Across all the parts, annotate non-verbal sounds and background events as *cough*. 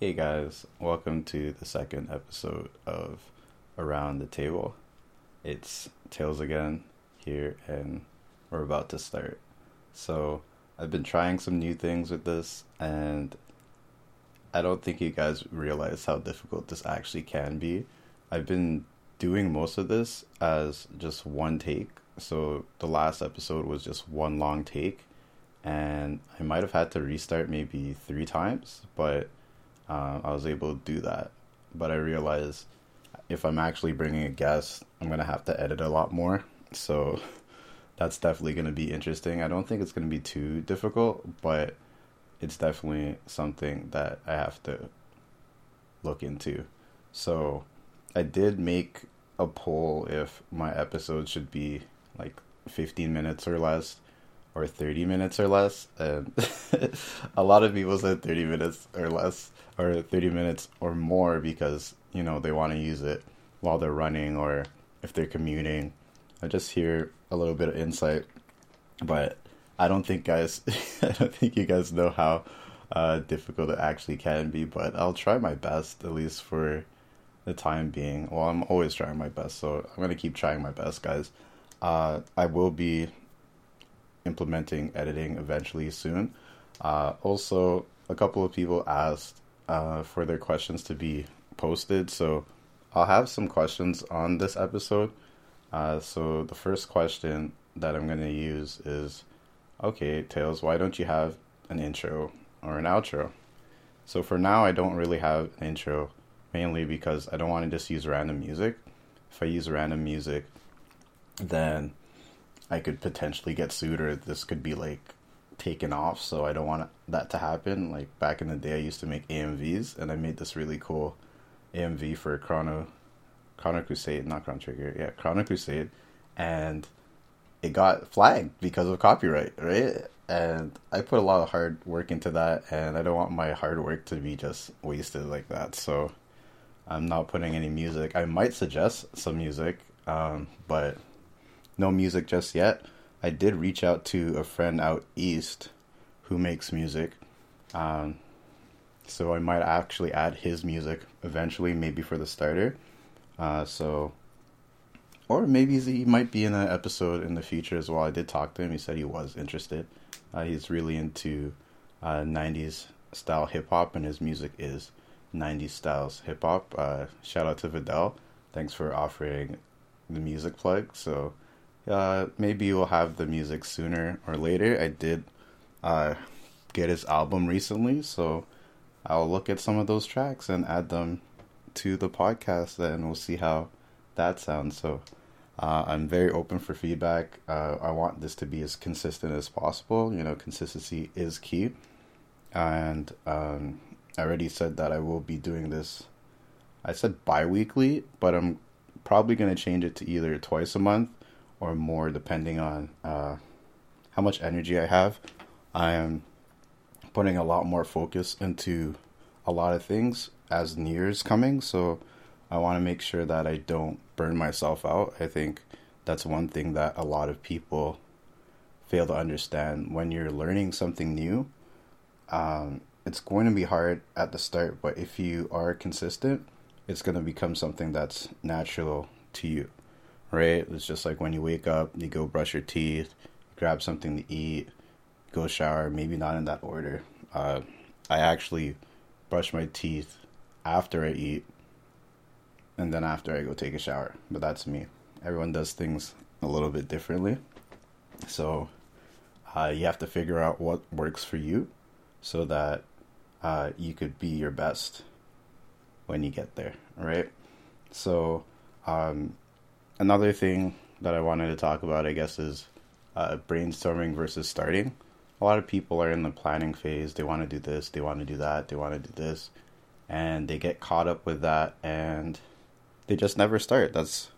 Hey guys, welcome to the second episode of Around the Table. It's Tails again here, and we're about to start. So, I've been trying some new things with this, and I don't think you guys realize how difficult this actually can be. I've been doing most of this as just one take. So, the last episode was just one long take, and I might have had to restart maybe three times, but uh, I was able to do that. But I realized if I'm actually bringing a guest, I'm gonna have to edit a lot more. So *laughs* that's definitely gonna be interesting. I don't think it's gonna be too difficult, but it's definitely something that I have to look into. So I did make a poll if my episode should be like 15 minutes or less or 30 minutes or less and *laughs* a lot of people said 30 minutes or less or 30 minutes or more because you know they want to use it while they're running or if they're commuting. I just hear a little bit of insight but i don't think guys *laughs* i don't think you guys know how uh, difficult it actually can be but i'll try my best at least for the time being. Well i'm always trying my best so i'm to keep trying my best guys. Uh, i will be implementing editing eventually soon. Uh, also, a couple of people asked uh, for their questions to be posted, so I'll have some questions on this episode. Uh, so the first question that I'm going to use is, okay, Tails, why don't you have an intro or an outro? So for now, I don't really have an intro, mainly because I don't want to just use random music. If I use random music, then I could potentially get sued or this could be like taken off. So I don't want that to happen. Like back in the day, I used to make AMVs and I made this really cool AMV for Chrono, Chrono Crusade, not Chrono Trigger, yeah, Chrono Crusade, and it got flagged because of copyright, right? And I put a lot of hard work into that, and I don't want my hard work to be just wasted like that. So I'm not putting any music. I might suggest some music, um, but no music just yet. I did reach out to a friend out east who makes music. Um, so I might actually add his music eventually, maybe for the starter. Uh, so, or maybe he might be in an episode in the future as well. I did talk to him. He said he was interested. Uh, he's really into uh, 90s style hip hop, and his music is 90s styles hip hop. Uh, shout out to Vidal. Thanks for offering the music plug. So, uh, maybe we'll have the music sooner or later. I did uh, get his album recently, so I'll look at some of those tracks and add them to the podcast, and we'll see how that sounds. So uh, I'm very open for feedback. Uh, I want this to be as consistent as possible. You know, consistency is key, and um, I already said that I will be doing this. I said bi-weekly, but I'm probably going to change it to either twice a month or more depending on uh, how much energy I have. I am putting a lot more focus into a lot of things as New Year's coming, so I want to make sure that I don't burn myself out. I think that's one thing that a lot of people fail to understand when you're learning something new. Um, it's going to be hard at the start, but if you are consistent, it's going to become something that's natural to you right? It's just like when you wake up, you go brush your teeth, grab something to eat, go shower, maybe not in that order. Uh, I actually brush my teeth after I eat, and then after I go take a shower. But that's me. Everyone does things a little bit differently. So uh, you have to figure out what works for you so that uh, you could be your best when you get there, right? So um, another thing that I wanted to talk about, I guess, is uh, brainstorming versus starting. A lot of people are in the planning phase. They want to do this, they want to do that, they want to do this, and they get caught up with that and they just never start. That's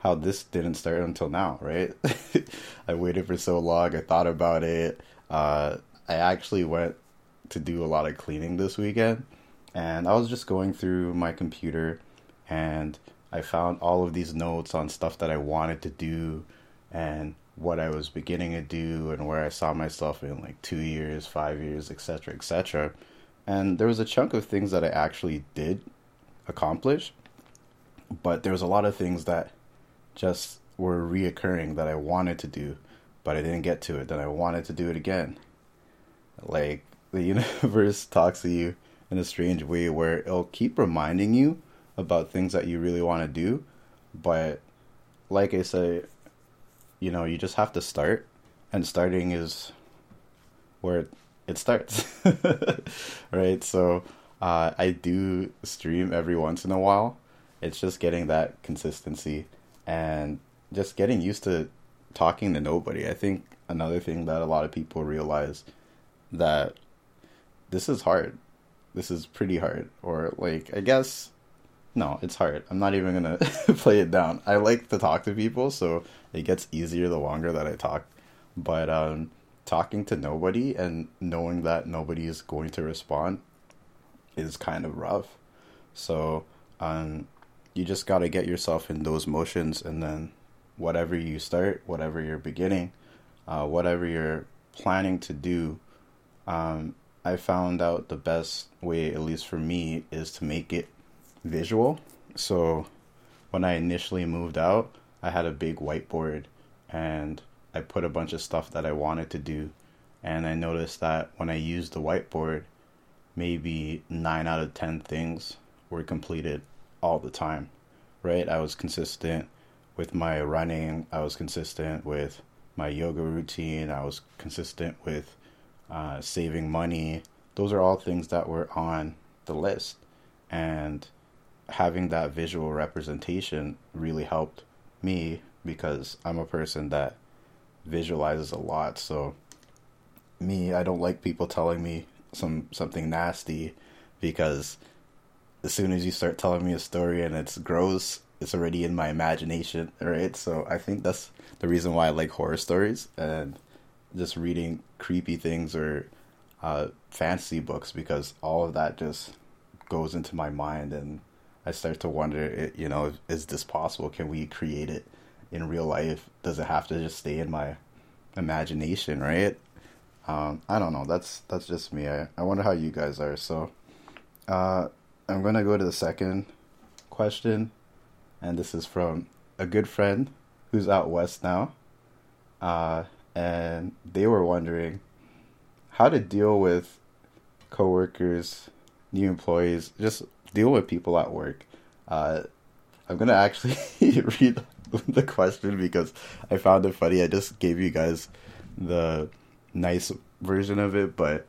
how this didn't start until now, right? *laughs* I waited for so long. I thought about it. Uh, I actually went to do a lot of cleaning this weekend, and I was just going through my computer and I found all of these notes on stuff that I wanted to do and what I was beginning to do and where I saw myself in like two years, five years, etc., etc. And there was a chunk of things that I actually did accomplish, but there was a lot of things that just were reoccurring that I wanted to do, but I didn't get to it. Then I wanted to do it again. Like the *laughs* universe talks to you in a strange way where it'll keep reminding you about things that you really want to do, but like I say, you know, you just have to start, and starting is where it starts, *laughs* right? So uh, I do stream every once in a while. It's just getting that consistency and just getting used to talking to nobody. I think another thing that a lot of people realize that this is hard. This is pretty hard. Or like I guess no, it's hard. I'm not even gonna *laughs* play it down. I like to talk to people, so it gets easier the longer that I talk. But um, talking to nobody and knowing that nobody is going to respond is kind of rough. So um, you just got to get yourself in those motions, and then whatever you start, whatever you're beginning, uh, whatever you're planning to do, um, I found out the best way, at least for me, is to make it visual. So when I initially moved out, I had a big whiteboard and I put a bunch of stuff that I wanted to do. And I noticed that when I used the whiteboard, maybe nine out of 10 things were completed all the time, right? I was consistent with my running, I was consistent with my yoga routine, I was consistent with uh, saving money. Those are all things that were on the list. And having that visual representation really helped me because I'm a person that visualizes a lot. So me, I don't like people telling me some something nasty because as soon as you start telling me a story and it's gross, it's already in my imagination, right? So I think that's the reason why I like horror stories and just reading creepy things or uh, fantasy books because all of that just goes into my mind and I start to wonder, you know, is this possible? Can we create it in real life? Does it have to just stay in my imagination, right? Um, I don't know. That's that's just me. I, I wonder how you guys are. So, uh, I'm gonna go to the second question, and this is from a good friend who's out west now, uh, and they were wondering how to deal with coworkers, new employees, just deal with people at work. Uh, I'm gonna actually *laughs* read the question because I found it funny. I just gave you guys the nice version of it, but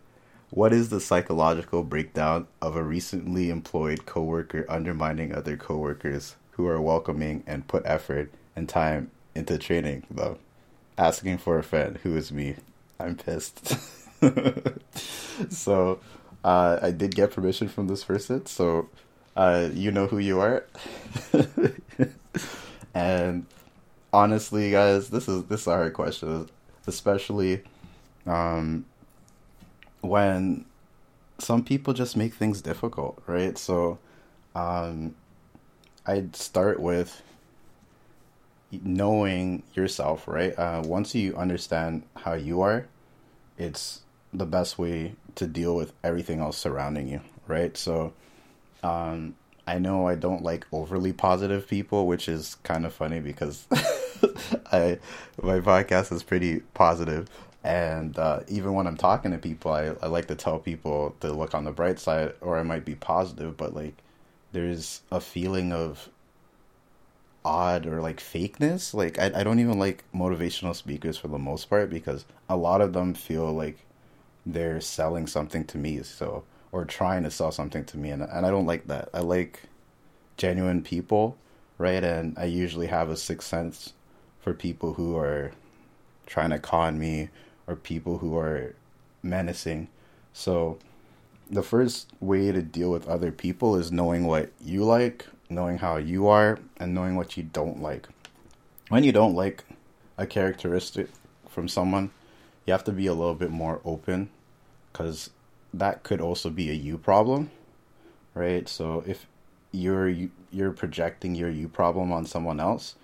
what is the psychological breakdown of a recently employed coworker undermining other coworkers who are welcoming and put effort and time into training them? Asking for a friend, who is me. I'm pissed. *laughs* so uh, I did get permission from this person, so uh, you know who you are. *laughs* and honestly, guys, this is this is a hard question, especially um, when some people just make things difficult, right? So um, I'd start with knowing yourself, right? Uh, once you understand how you are, it's the best way to deal with everything else surrounding you, right? So, um, I know I don't like overly positive people, which is kind of funny because *laughs* I my podcast is pretty positive, and uh, even when I'm talking to people, I, I like to tell people to look on the bright side, or I might be positive, but like there's a feeling of odd or like fakeness. Like I I don't even like motivational speakers for the most part because a lot of them feel like they're selling something to me so or trying to sell something to me and and I don't like that. I like genuine people, right? And I usually have a sixth sense for people who are trying to con me or people who are menacing. So the first way to deal with other people is knowing what you like, knowing how you are, and knowing what you don't like. When you don't like a characteristic from someone, you have to be a little bit more open because that could also be a you problem, right? So if you're you're projecting your you problem on someone else,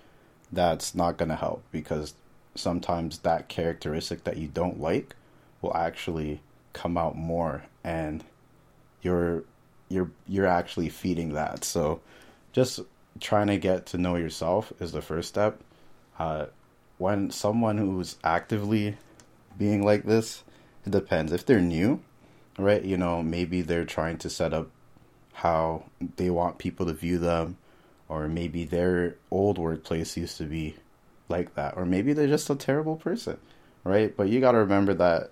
that's not going to help because sometimes that characteristic that you don't like will actually come out more and you're you're you're actually feeding that. So just trying to get to know yourself is the first step. Uh, when someone who's actively being like this, it depends. If they're new, right? You know, maybe they're trying to set up how they want people to view them, or maybe their old workplace used to be like that, or maybe they're just a terrible person, right? But you got to remember that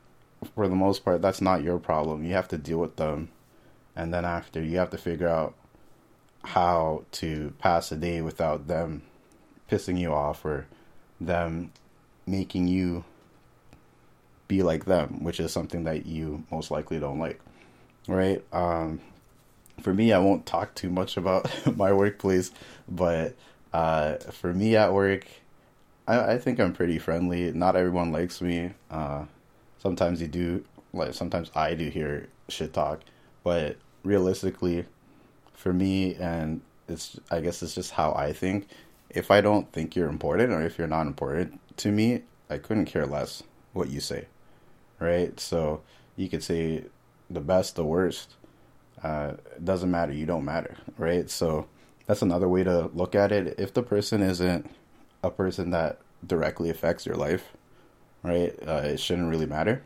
for the most part, that's not your problem. You have to deal with them, and then after, you have to figure out how to pass a day without them pissing you off or them making you be like them, which is something that you most likely don't like, right? Um, for me, I won't talk too much about *laughs* my workplace, but uh, for me at work, I, I, think I'm pretty friendly. Not everyone likes me. Uh, sometimes you do, like sometimes I do hear shit talk, but realistically, for me, and it's I guess it's just how I think. If I don't think you're important or if you're not important to me, I couldn't care less what you say, right? So you could say the best, the worst uh, it doesn't matter. You don't matter, right? So that's another way to look at it. If the person isn't a person that directly affects your life, right, uh, it shouldn't really matter,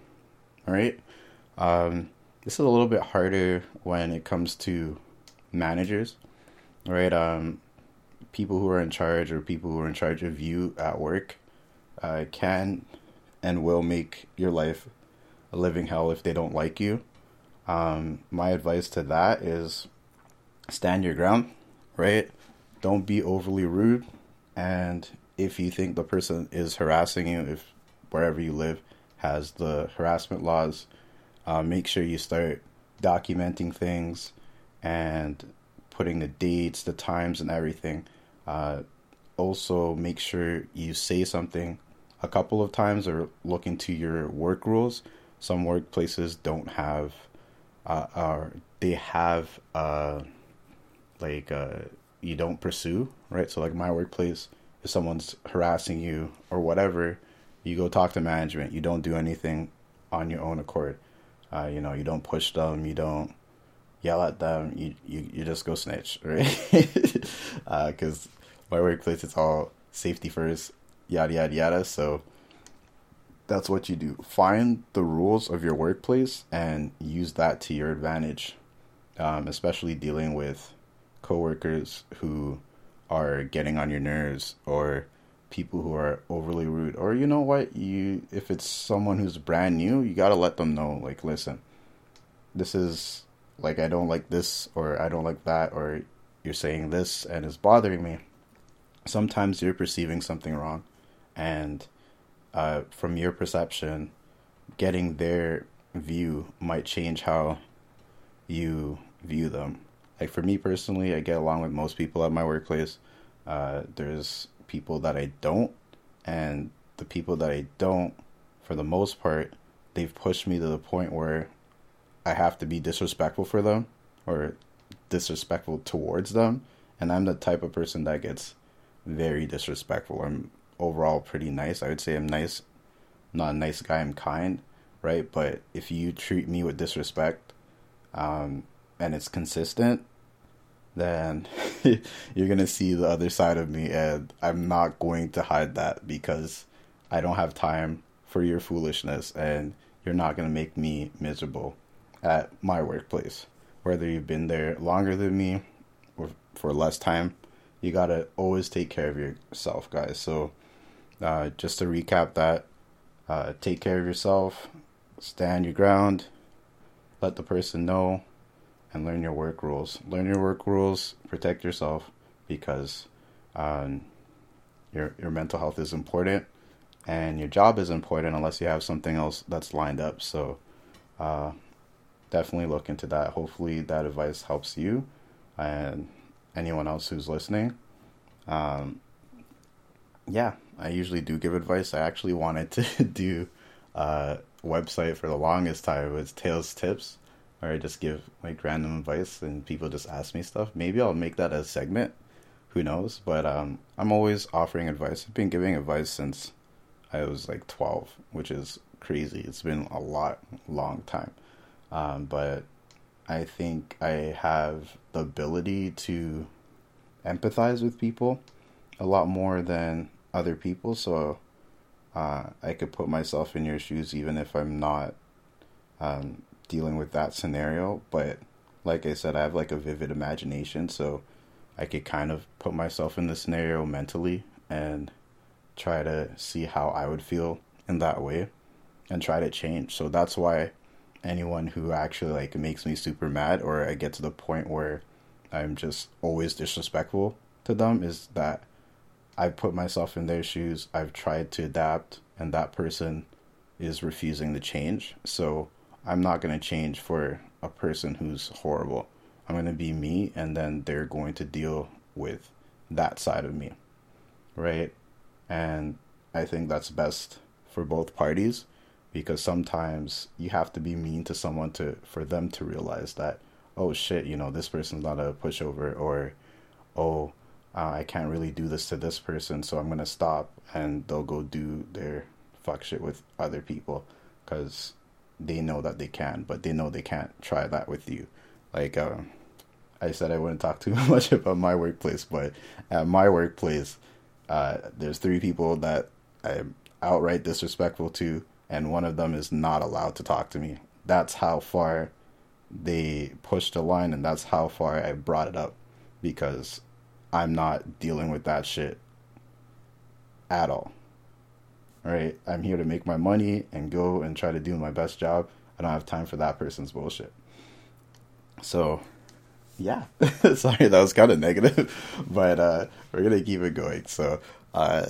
right? Um, this is a little bit harder when it comes to managers, right? Um, people who are in charge or people who are in charge of you at work uh, can and will make your life a living hell if they don't like you um, my advice to that is stand your ground, right? Don't be overly rude. And if you think the person is harassing you, if wherever you live has the harassment laws, uh, make sure you start documenting things and putting the dates, the times, and everything. Uh, also, make sure you say something a couple of times or look into your work rules. Some workplaces don't have uh, are they have uh, like uh, you don't pursue right. So like my workplace, if someone's harassing you or whatever, you go talk to management. You don't do anything on your own accord. Uh, you know, you don't push them. You don't yell at them. You you, you just go snitch, *laughs* right? Because uh, my workplace, it's all safety first, yada yada yada. So that's what you do. Find the rules of your workplace and use that to your advantage, um, especially dealing with coworkers who are getting on your nerves or people who are overly rude or you know what you if it's someone who's brand new you got to let them know like listen this is like I don't like this or I don't like that or you're saying this and it's bothering me sometimes you're perceiving something wrong and uh, from your perception, getting their view might change how you view them. Like for me personally, I get along with most people at my workplace. Uh, there's people that I don't, and the people that I don't, for the most part, they've pushed me to the point where I have to be disrespectful for them or disrespectful towards them. And I'm the type of person that gets very disrespectful. I'm overall pretty nice. I would say I'm nice, not a nice guy. I'm kind, right? But if you treat me with disrespect, um, and it's consistent, then *laughs* you're gonna see the other side of me, and I'm not going to hide that because I don't have time for your foolishness, and you're not gonna make me miserable at my workplace. Whether you've been there longer than me or for less time, you gotta always take care of yourself, guys. So uh, just to recap that, uh, take care of yourself, stand your ground, let the person know, and learn your work rules. Learn your work rules, protect yourself because um, your your mental health is important, and your job is important unless you have something else that's lined up. So, uh, definitely look into that. Hopefully, that advice helps you and anyone else who's listening. Um, yeah, I usually do give advice. I actually wanted to *laughs* do a website for the longest time. It was Tails Tips, where I just give like random advice and people just ask me stuff. Maybe I'll make that a segment. Who knows? But um, I'm always offering advice. I've been giving advice since I was like 12, which is crazy. It's been a lot, long time. Um, but I think I have the ability to empathize with people a lot more than other people. So uh, I could put myself in your shoes even if I'm not um, dealing with that scenario. But like I said, I have like a vivid imagination, so I could kind of put myself in the scenario mentally and try to see how I would feel in that way and try to change. So that's why anyone who actually like makes me super mad or I get to the point where I'm just always disrespectful to them is that I put myself in their shoes. I've tried to adapt and that person is refusing to change. So I'm not going to change for a person who's horrible. I'm going to be me and then they're going to deal with that side of me. Right? And I think that's best for both parties because sometimes you have to be mean to someone to for them to realize that oh shit you know this person's not a pushover or oh uh, i can't really do this to this person so i'm gonna stop and they'll go do their fuck shit with other people because they know that they can but they know they can't try that with you like uh, i said i wouldn't talk *laughs* too much about my workplace but at my workplace uh, there's three people that i'm outright disrespectful to and one of them is not allowed to talk to me. That's how far they pushed the line, and that's how far I brought it up because I'm not dealing with that shit at all. Right? I'm here to make my money and go and try to do my best job. I don't have time for that person's bullshit. So, yeah. *laughs* Sorry, that was kind of negative, *laughs* but uh, we're going to keep it going. So, uh,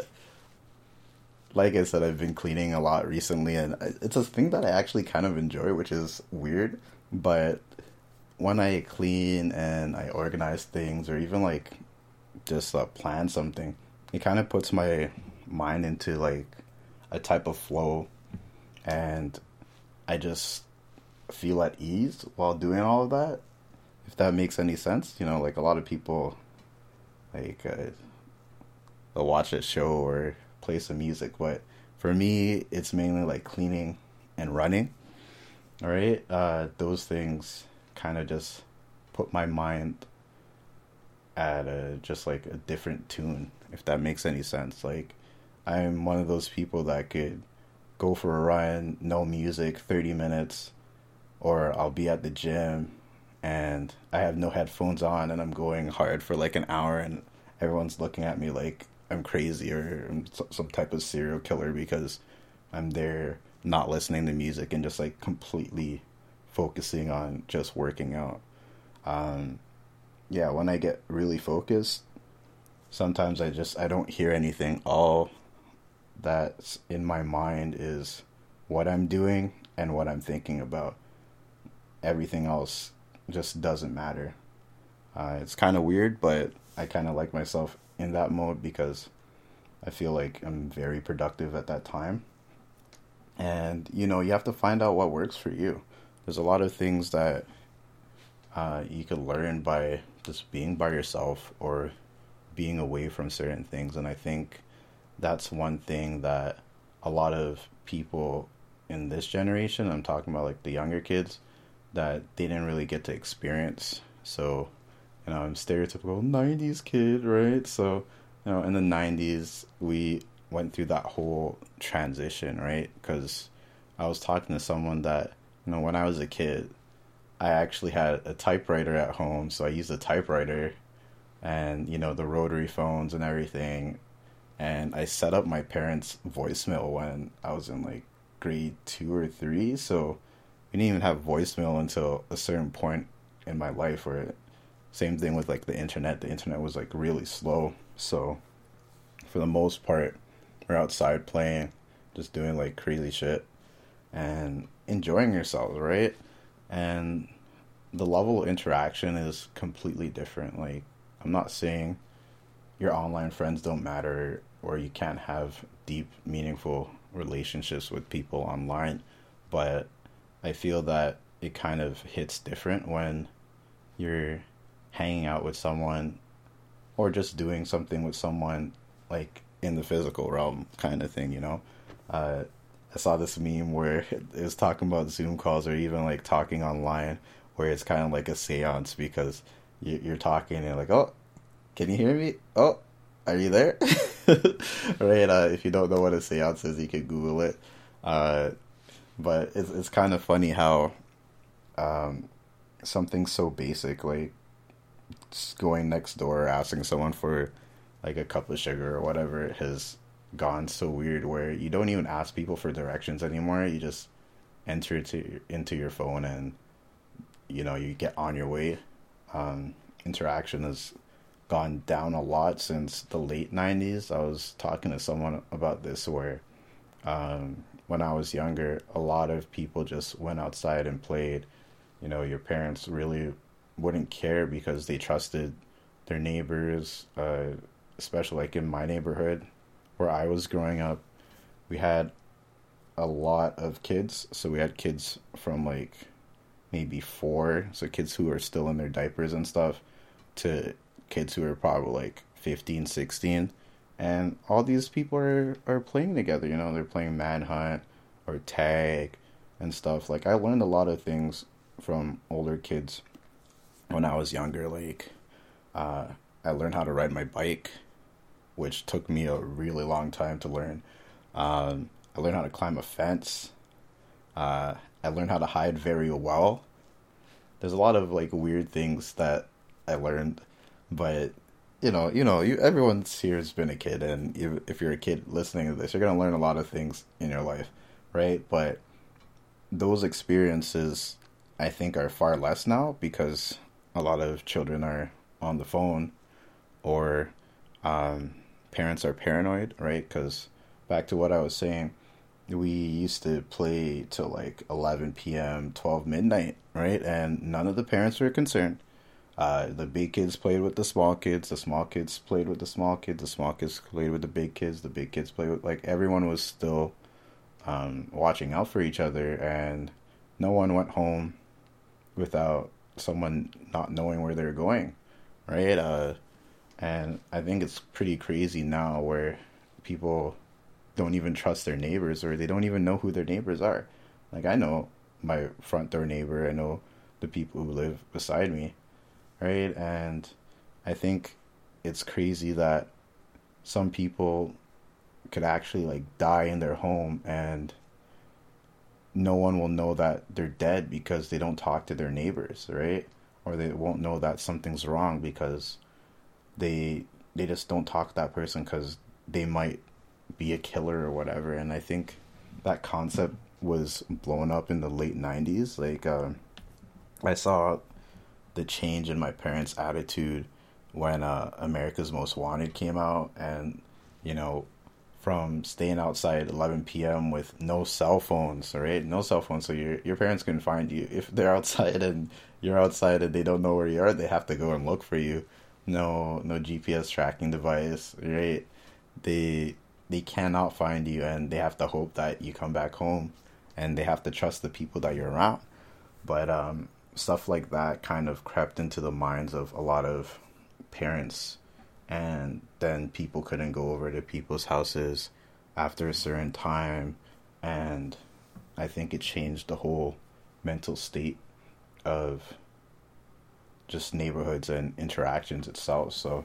like I said, I've been cleaning a lot recently, and it's a thing that I actually kind of enjoy, which is weird. But when I clean and I organize things, or even like just uh, plan something, it kind of puts my mind into like a type of flow, and I just feel at ease while doing all of that. If that makes any sense, you know, like a lot of people, like uh, they'll watch a show or play some music. But for me, it's mainly like cleaning and running. All right, uh, those things kind of just put my mind at a just like a different tune, if that makes any sense. Like, I'm one of those people that could go for a run, no music, 30 minutes, or I'll be at the gym and I have no headphones on and I'm going hard for like an hour and everyone's looking at me like I'm crazy or I'm some type of serial killer because I'm there not listening to music and just like completely focusing on just working out. Um, yeah, when I get really focused, sometimes I just I don't hear anything. All that's in my mind is what I'm doing and what I'm thinking about. Everything else just doesn't matter. Uh, it's kind of weird, but I kind of like myself in that mode because I feel like I'm very productive at that time. And you know, you have to find out what works for you. There's a lot of things that uh, you could learn by just being by yourself or being away from certain things. And I think that's one thing that a lot of people in this generation, I'm talking about like the younger kids, that they didn't really get to experience. So you know, I'm stereotypical 90s kid, right? So, you know, in the 90s, we went through that whole transition, right? Because I was talking to someone that, you know, when I was a kid, I actually had a typewriter at home. So I used a typewriter and, you know, the rotary phones and everything. And I set up my parents' voicemail when I was in like grade two or three. So we didn't even have voicemail until a certain point in my life where same thing with like the internet. The internet was like really slow. So for the most part, we're outside playing, just doing like crazy shit and enjoying yourselves, right? And the level of interaction is completely different. Like, I'm not saying your online friends don't matter or you can't have deep, meaningful relationships with people online, but I feel that it kind of hits different when you're hanging out with someone or just doing something with someone like in the physical realm kind of thing, you know. Uh, I saw this meme where *laughs* it was talking about Zoom calls or even like talking online where it's kind of like a seance because you, you're talking and you're like, oh, can you hear me? Oh, are you there? *laughs* right. Uh, if you don't know what a seance is, you can Google it. Uh, but it's it's kind of funny how um, something so basic like going next door asking someone for like a cup of sugar or whatever has gone so weird where you don't even ask people for directions anymore. You just enter to into your phone and you know you get on your way. Um, interaction has gone down a lot since the late '90s. I was talking to someone about this where um, when I was younger, a lot of people just went outside and played. You know, your parents really wouldn't care because they trusted their neighbors, uh, especially like in my neighborhood where I was growing up. We had a lot of kids, so we had kids from like maybe four, so kids who are still in their diapers and stuff, to kids who are probably like 15, 16 and all these people are are playing together. You know, they're playing manhunt or tag and stuff. Like I learned a lot of things from older kids when I was younger. Like uh, I learned how to ride my bike, which took me a really long time to learn. Um, I learned how to climb a fence. Uh, I learned how to hide very well. There's a lot of like weird things that I learned, but you know, you know, you, everyone's here has been a kid, and you, if you're a kid listening to this, you're gonna learn a lot of things in your life, right? But those experiences, I think, are far less now because a lot of children are on the phone, or um, parents are paranoid, right? Because back to what I was saying, we used to play till like 11 p.m., 12 midnight, right? And none of the parents were concerned uh, the big kids played with the small kids. The small kids played with the small kids. The small kids played with the big kids. The big kids played with like everyone was still um, watching out for each other, and no one went home without someone not knowing where they're going, right? Uh, and I think it's pretty crazy now where people don't even trust their neighbors or they don't even know who their neighbors are. Like I know my front door neighbor. I know the people who live beside me right? And I think it's crazy that some people could actually like die in their home and no one will know that they're dead because they don't talk to their neighbors, right? Or they won't know that something's wrong because they they just don't talk to that person because they might be a killer or whatever. And I think that concept was blown up in the late '90s. Like uh, I saw the change in my parents' attitude when uh, America's Most Wanted came out, and you know, from staying outside 11 p.m. with no cell phones, right? No cell phones, so your your parents can find you if they're outside and you're outside and they don't know where you are. They have to go and look for you. No, no GPS tracking device, right? They they cannot find you, and they have to hope that you come back home, and they have to trust the people that you're around. But um, stuff like that kind of crept into the minds of a lot of parents. And then people couldn't go over to people's houses after a certain time. And i think it changed the whole mental state of just neighborhoods and interactions itself. So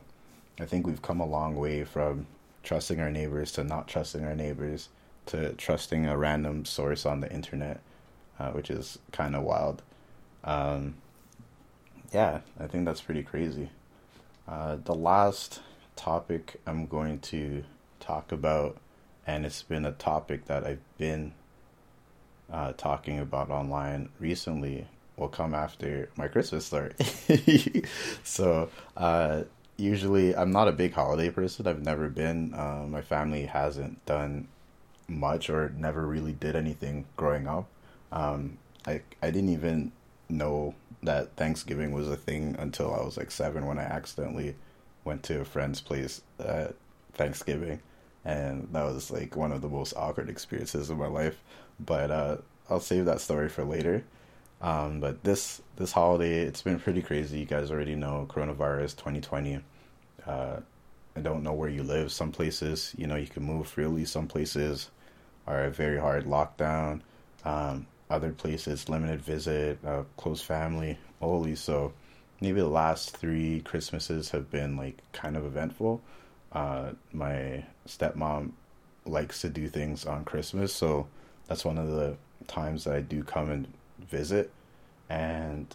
i think we've come a long way from trusting our neighbors to not trusting our neighbors to trusting a random source on the internet uh, which is kind of wild um, yeah, I think that's pretty crazy. Uh, the last topic I'm going to talk about, and it's been a topic that I've been uh, talking about online recently, will come after my Christmas story. *laughs* so, uh, usually, I'm not a big holiday person. I've never been. Uh, my family hasn't done much or never really did anything growing up. Um, I I didn't even know that Thanksgiving was a thing until I was like seven when I accidentally went to a friend's place at Thanksgiving. And that was like one of the most awkward experiences of my life. But uh, I'll save that story for later. Um, but this this holiday, it's been pretty crazy. You guys already know coronavirus 2020. Uh, I don't know where you live. Some places, you know, you can move freely. Some places are a very hard lockdown. Um, other places, limited visit, uh, close family only. So maybe the last three Christmases have been like kind of eventful. Uh, my stepmom likes to do things on Christmas, so that's one of the times that I do come and visit, and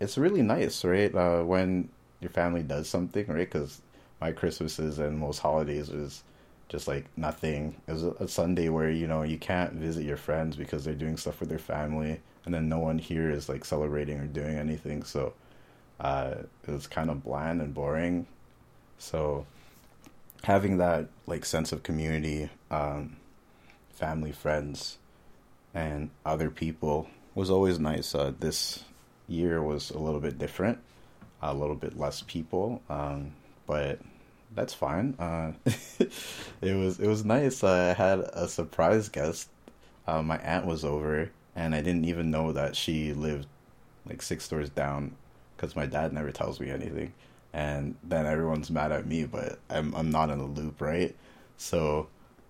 it's really nice, right? Uh, when your family does something, right? Because my Christmases and most holidays is just like nothing. It was a Sunday where you know you can't visit your friends because they're doing stuff with their family, and then no one here is like celebrating or doing anything. So uh, it was kind of bland and boring. So having that like sense of community, um, family, friends, and other people was always nice. Uh, this year was a little bit different, a little bit less people, um, but that's fine. Uh, *laughs* it was it was nice. I had a surprise guest. Uh, my aunt was over, and I didn't even know that she lived like six doors down because my dad never tells me anything. And then everyone's mad at me, but I'm I'm not in the loop, right? So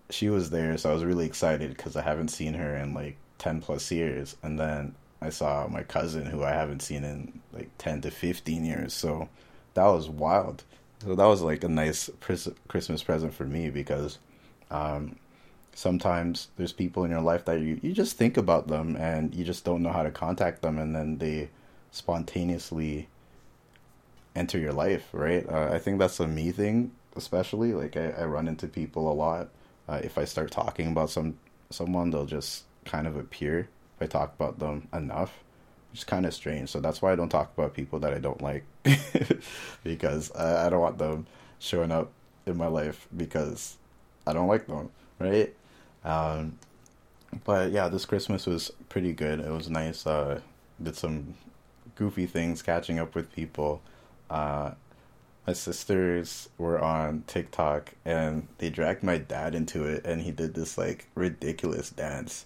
she was there, so I was really excited because I haven't seen her in like ten plus years, and then I saw my cousin who I haven't seen in like ten to fifteen years. So that was wild. So that was like a nice Christmas present for me because um, sometimes there's people in your life that you, you just think about them and you just don't know how to contact them and then they spontaneously enter your life, right? Uh, I think that's a me thing, especially. Like I, I run into people a lot. Uh, if I start talking about some someone, they'll just kind of appear if I talk about them enough is kind of strange. So that's why I don't talk about people that I don't like *laughs* because I, I don't want them showing up in my life because I don't like them, right? Um, but yeah, this Christmas was pretty good. It was nice. Uh, did some goofy things, catching up with people. Uh, my sisters were on TikTok and they dragged my dad into it, and he did this like ridiculous dance,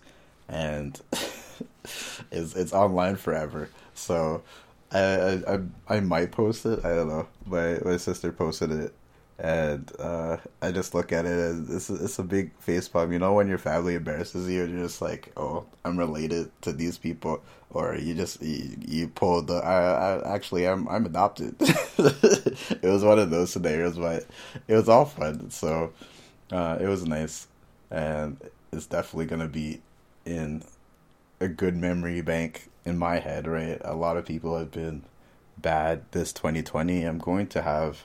and *laughs* it's it's online forever. So I, I I might post it. I don't know. My my sister posted it, and uh, I just look at it and it's it's a big face palm. You know when your family embarrasses you, and you're just like, oh, I'm related to these people, or you just you, you pull the. I, I actually I'm I'm adopted. *laughs* it was one of those scenarios, but it was all fun. So uh, it was nice, and it's definitely gonna be in a good memory bank in my head, right? A lot of people have been bad this 2020. I'm going to have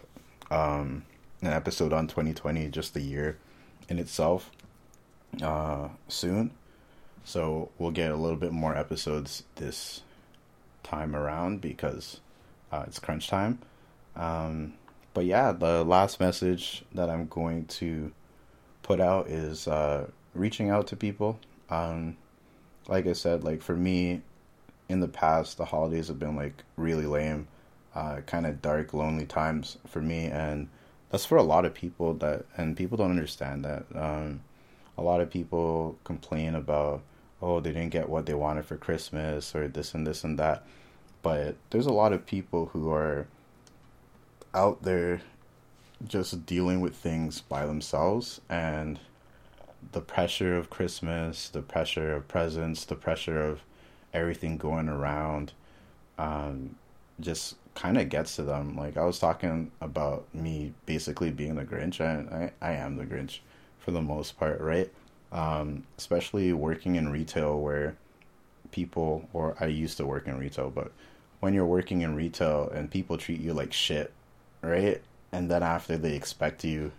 um, an episode on 2020, just the year in itself, uh, soon. So we'll get a little bit more episodes this time around because uh, it's crunch time. Um, but yeah, the last message that I'm going to put out is uh, reaching out to people. Um, like I said, like for me, in the past, the holidays have been like really lame, uh, kind of dark, lonely times for me, and that's for a lot of people. That and people don't understand that. Um, a lot of people complain about, oh, they didn't get what they wanted for Christmas or this and this and that, but there's a lot of people who are out there just dealing with things by themselves and the pressure of Christmas, the pressure of presents, the pressure of everything going around, um, just kind of gets to them. Like I was talking about me basically being the Grinch. I, I, I am the Grinch for the most part, right? Um, especially working in retail where people, or I used to work in retail, but when you're working in retail and people treat you like shit, right? And then after they expect you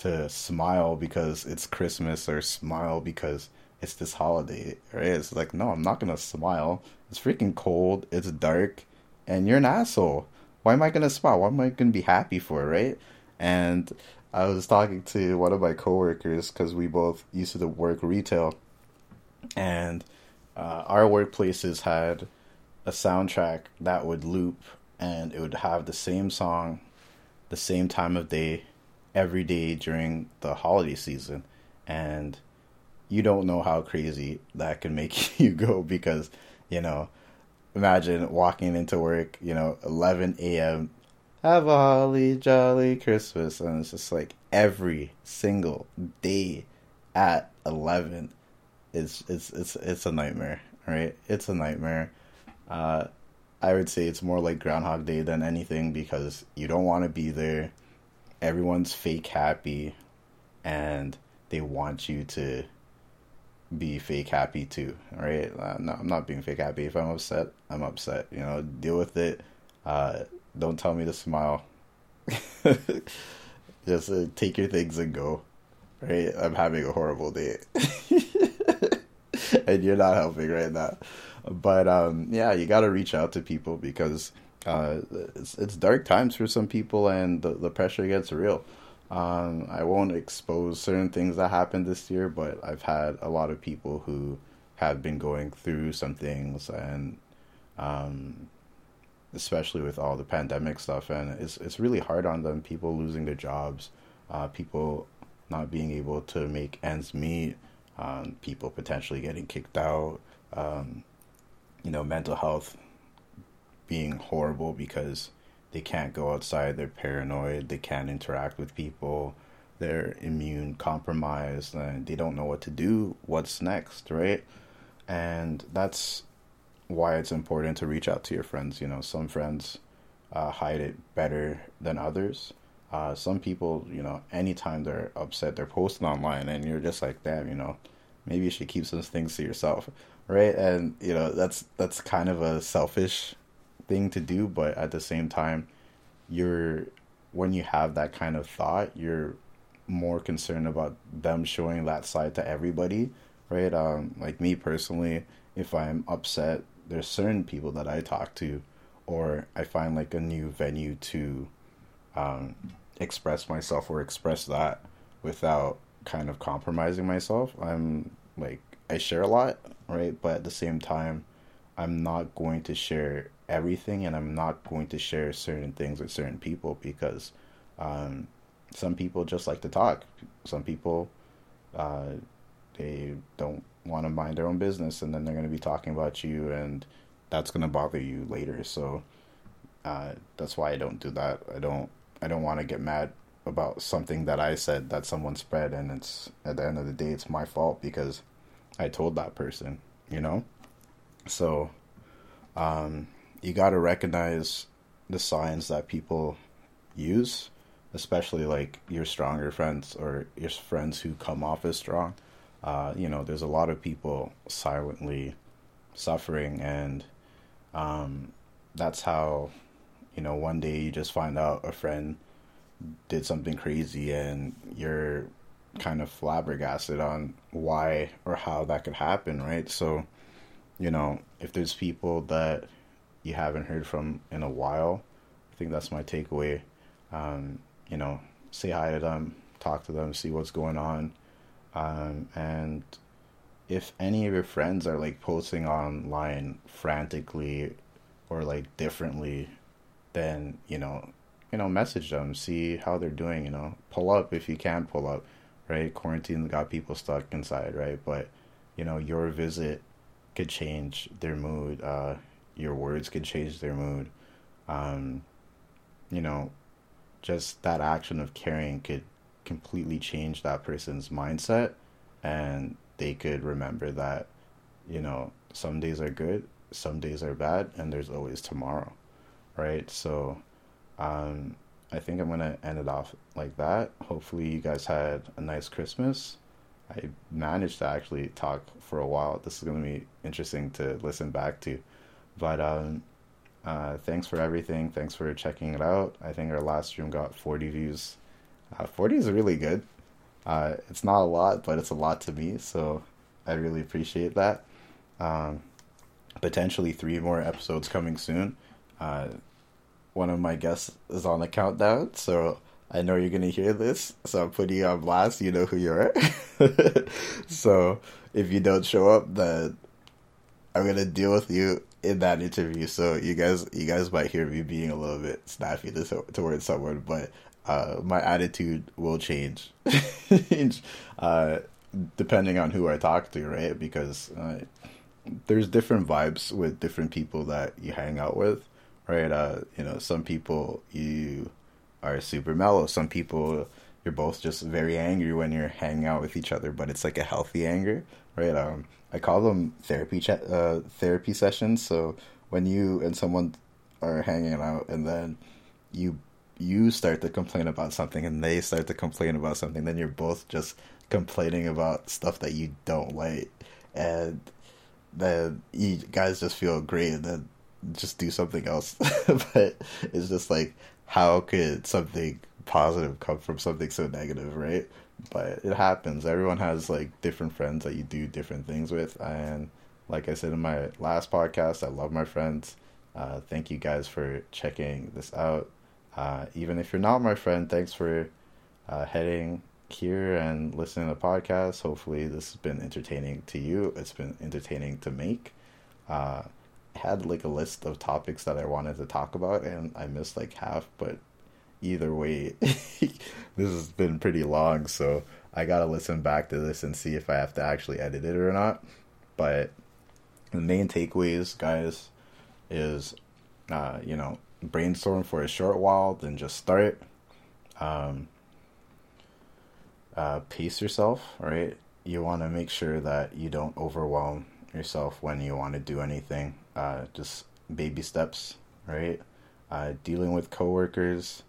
to smile because it's Christmas or smile because it's this holiday, right? It's like, no, I'm not gonna smile. It's freaking cold, it's dark, and you're an asshole. Why am I gonna smile? Why am I gonna be happy for, right? And I was talking to one of my coworkers because we both used to work retail, and uh, our workplaces had a soundtrack that would loop, and it would have the same song, the same time of day, every day during the holiday season and you don't know how crazy that can make *laughs* you go because you know imagine walking into work you know 11 a.m have a holly jolly christmas and it's just like every single day at 11 it's it's it's it's a nightmare right? It's a nightmare. Uh, I would say it's more like Groundhog Day than anything because you don't want to be there. Everyone's fake happy, and they want you to be fake happy too. Right? Uh, no, I'm not being fake happy. If I'm upset, I'm upset. You know, deal with it. Uh, don't tell me to smile. *laughs* Just uh, take your things and go. Right? I'm having a horrible day. *laughs* and you're not helping right now. But um, yeah, you got to reach out to people because uh, it's, it's dark times for some people and the, the pressure gets real. Um, I won't expose certain things that happened this year, but I've had a lot of people who have been going through some things, and um, especially with all the pandemic stuff, and it's it's really hard on them. People losing their jobs, uh, people not being able to make ends meet, um, people potentially getting kicked out. Um, you know, mental health being horrible because they can't go outside, they're paranoid, they can't interact with people, they're immune compromised, and they don't know what to do, what's next, right? And that's why it's important to reach out to your friends. You know, some friends uh, hide it better than others. Uh, some people, you know, anytime they're upset, they're posting online, and you're just like, damn, you know, maybe you should keep some things to yourself, right? And you know, that's that's kind of a selfish thing to do, but at the same time, you're when you have that kind of thought, you're more concerned about them showing that side to everybody, right? Um, like me personally, if I'm upset, there's certain people that I talk to, or I find like a new venue to um, express myself or express that without kind of compromising myself. I'm like I share a lot, right? But at the same time, I'm not going to share everything and I'm not going to share certain things with certain people because um, some people just like to talk. Some people uh, they don't want to mind their own business and then they're going to be talking about you and that's going to bother you later. So uh, that's why I don't do that. I don't I don't want to get mad about something that I said that someone spread and it's at the end of the day it's my fault because I told that person, you know? So um you got to recognize the signs that people use, especially like your stronger friends or your friends who come off as strong. Uh, you know, there's a lot of people silently suffering, and um, that's how, you know, one day you just find out a friend did something crazy and you're kind of flabbergasted on why or how that could happen, right? So, you know, if there's people that you haven't heard from in a while. I think that's my takeaway. Um, you know, say hi to them, talk to them, see what's going on. Um, and if any of your friends are like posting online frantically or like differently, then, you know, you know, message them, see how they're doing, you know, pull up if you can pull up, right? Quarantine got people stuck inside, right? But, you know, your visit could change their mood. Uh, your words could change their mood. Um, you know, just that action of caring could completely change that person's mindset and they could remember that, you know, some days are good, some days are bad, and there's always tomorrow, right? So, um, I think I'm gonna end it off like that. Hopefully, you guys had a nice Christmas. I managed to actually talk for a while. This is gonna be interesting to listen back to. But um, uh, thanks for everything. Thanks for checking it out. I think our last stream got 40 views. Uh, 40 is really good. Uh, it's not a lot, but it's a lot to me. So I really appreciate that. Um, potentially three more episodes coming soon. Uh, one of my guests is on the countdown, so I know you're gonna hear this. So I'm putting you on blast. You know who you are. *laughs* so if you don't show up, then I'm gonna deal with you in that interview. So you guys, you guys might hear me being a little bit snappy to, towards someone, but uh, my attitude will *laughs* change, uh, depending on who I talk to, right? Because uh, there's different vibes with different people that you hang out with, right? Uh, you know, some people you are super mellow. Some people you're both just very angry when you're hanging out with each other, but it's like a healthy anger, right? Um, I call them therapy chat, uh, therapy sessions. So when you and someone are hanging out, and then you you start to complain about something, and they start to complain about something, then you're both just complaining about stuff that you don't like, and then you guys just feel great, and then just do something else. *laughs* but it's just like, how could something positive come from something so negative, right? But it happens. Everyone has like different friends that you do different things with, and like I said in my last podcast, I love my friends. Uh, thank you guys for checking this out. Uh, even if you're not my friend, thanks for uh, heading here and listening to the podcast. Hopefully, this has been entertaining to you. It's been entertaining to make. Uh, had like a list of topics that I wanted to talk about, and I missed like half. But either way, *laughs* this has been pretty long, so I gotta listen back to this and see if I have to actually edit it or not. But the main takeaways, guys, is uh, you know brainstorm for a short while, then just start. Um, uh, pace yourself, right? You want to make sure that you don't overwhelm yourself when you want to do anything. Uh, just baby steps, right? Uh, dealing with coworkers,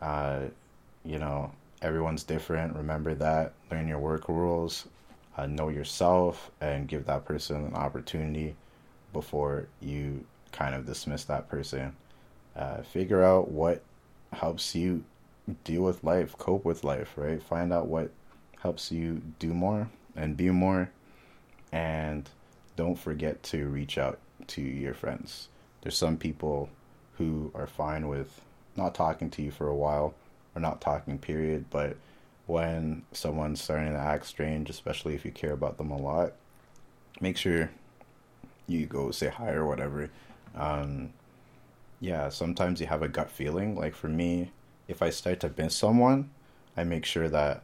uh, you know, everyone's different. Remember that. Learn your work rules. Uh, know yourself and give that person an opportunity before you kind of dismiss that person. Uh, figure out what helps you deal with life, cope with life, right? Find out what helps you do more and be more. And don't forget to reach out to your friends. There's some people who are fine with not talking to you for a while or not talking, period. But when someone's starting to act strange, especially if you care about them a lot, make sure you go say hi or whatever. Um, yeah, sometimes you have a gut feeling. Like for me, if I start to miss someone, I make sure that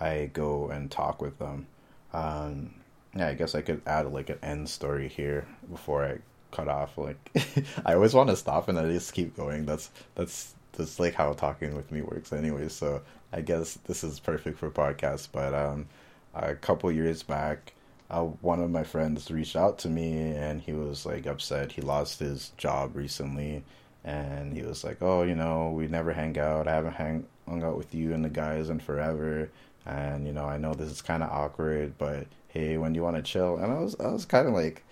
I go and talk with them. Um, yeah, I guess I could add like an end story here before I cut off. Like, *laughs* I always want to stop and I just keep going. That's that's that's like how talking with me works, anyway. So I guess this is perfect for podcasts. But um, a couple years back, uh, one of my friends reached out to me and he was like upset. He lost his job recently, and he was like, "Oh, you know, we never hang out. I haven't hang hung out with you and the guys in forever." And you know, I know this is kind of awkward, but hey, when do you want to chill? And I was, I was kind of like,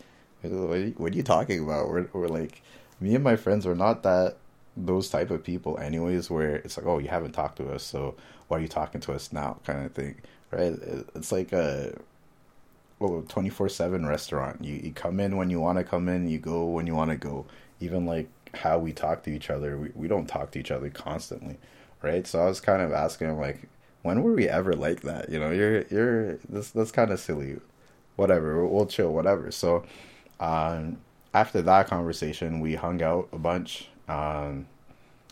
what are, you, talking about? We're, we're like, me and my friends are not that those type of people, anyways. Where it's like, oh, you haven't talked to us, so why are you talking to us now? Kind of thing, right? It's like a well, twenty four seven restaurant. You you come in when you want to come in, you go when you want to go. Even like how we talk to each other, we we don't talk to each other constantly, right? So I was kind of asking him like when were we ever like that? You know, you're you're this that's kind of silly. Whatever, we'll chill, whatever. So, um, after that conversation, we hung out a bunch. Um,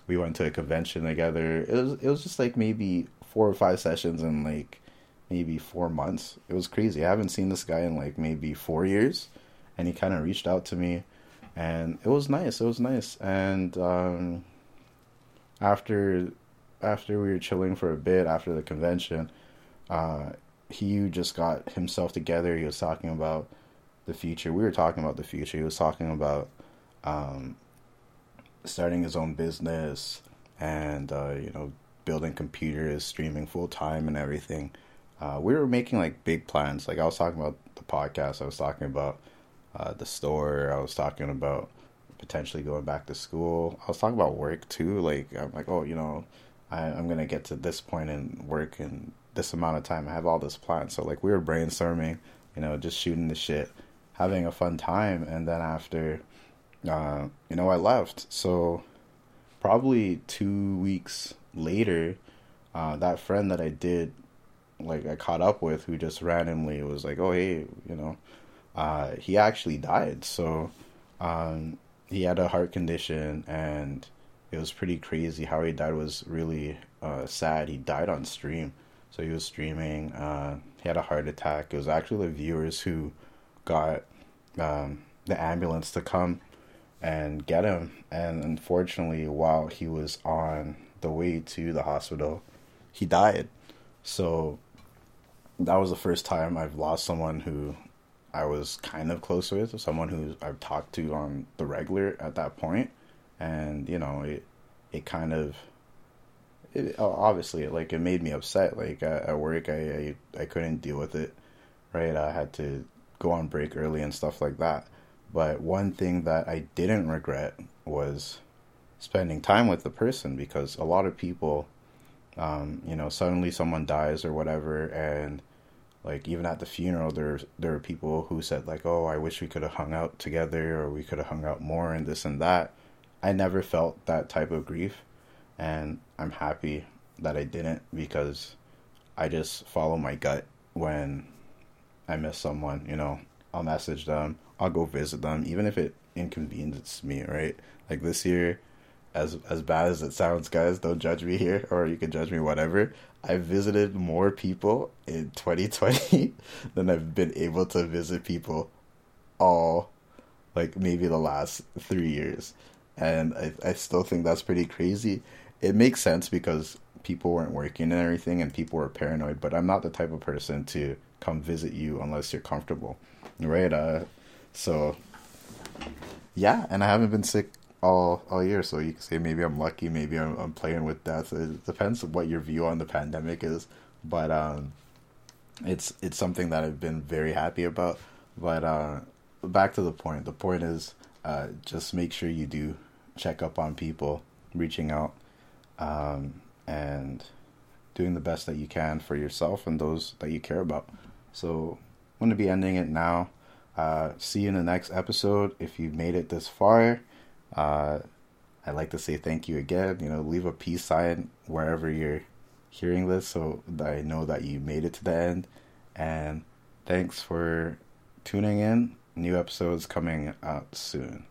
we went to a convention together. It was it was just like maybe four or five sessions in like maybe four months. It was crazy. I haven't seen this guy in like maybe four years, and he kind of reached out to me, and it was nice. It was nice. And um, after after we were chilling for a bit after the convention, uh, he just got himself together. He was talking about the future. We were talking about the future. He was talking about um, starting his own business and uh, you know building computers, streaming full time, and everything. Uh, we were making like big plans. Like I was talking about the podcast. I was talking about uh, the store. I was talking about potentially going back to school. I was talking about work too. Like I'm like, oh, you know, I, am gonna get to this point in work in this amount of time. I have all this plan. So like we were brainstorming, you know, just shooting the shit, having a fun time, and then after, uh, you know, I left. So probably two weeks later, uh, that friend that I did, like I caught up with, who just randomly was like, "Oh hey, you know," uh, he actually died. So um, he had a heart condition and it was pretty crazy. How he died was really uh, sad. He died on stream, so he was streaming. Uh, he had a heart attack. It was actually the viewers who got um, the ambulance to come and get him. And unfortunately, while he was on the way to the hospital, he died. So that was the first time I've lost someone who I was kind of close with, someone who I've talked to on the regular at that point. and you know it it kind of it obviously like it made me upset. Like at, at work, I, I I couldn't deal with it. Right, I had to go on break early and stuff like that. But one thing that I didn't regret was spending time with the person because a lot of people, um, you know, suddenly someone dies or whatever, and like even at the funeral, there there are people who said like, "Oh, I wish we could have hung out together, or we could have hung out more, and this and that." I never felt that type of grief, and I'm happy that I didn't because I just follow my gut when I miss someone. You know, I'll message them, I'll go visit them, even if it inconveniences me. Right, like this year, as as bad as it sounds, guys, don't judge me here, or you can judge me whatever. I visited more people in 2020 *laughs* than I've been able to visit people all like maybe the last three years, and I I still think that's pretty crazy. It makes sense because people weren't working and everything, and people were paranoid. But I'm not the type of person to come visit you unless you're comfortable, right? Uh, so yeah, and I haven't been sick all all year. So you can say maybe I'm lucky, maybe I'm, I'm playing with death. It depends what your view on the pandemic is, but um, it's it's something that I've been very happy about. But uh, back to the point. The point is uh, just make sure you do check up on people, reaching out, um, and doing the best that you can for yourself and those that you care about. So I'm going to be ending it now. Uh, see you in the next episode. If you made it this far, uh, I'd like to say thank you again. You know, leave a peace sign wherever you're hearing this so that I know that you made it to the end. And thanks for tuning in. New episodes coming out soon.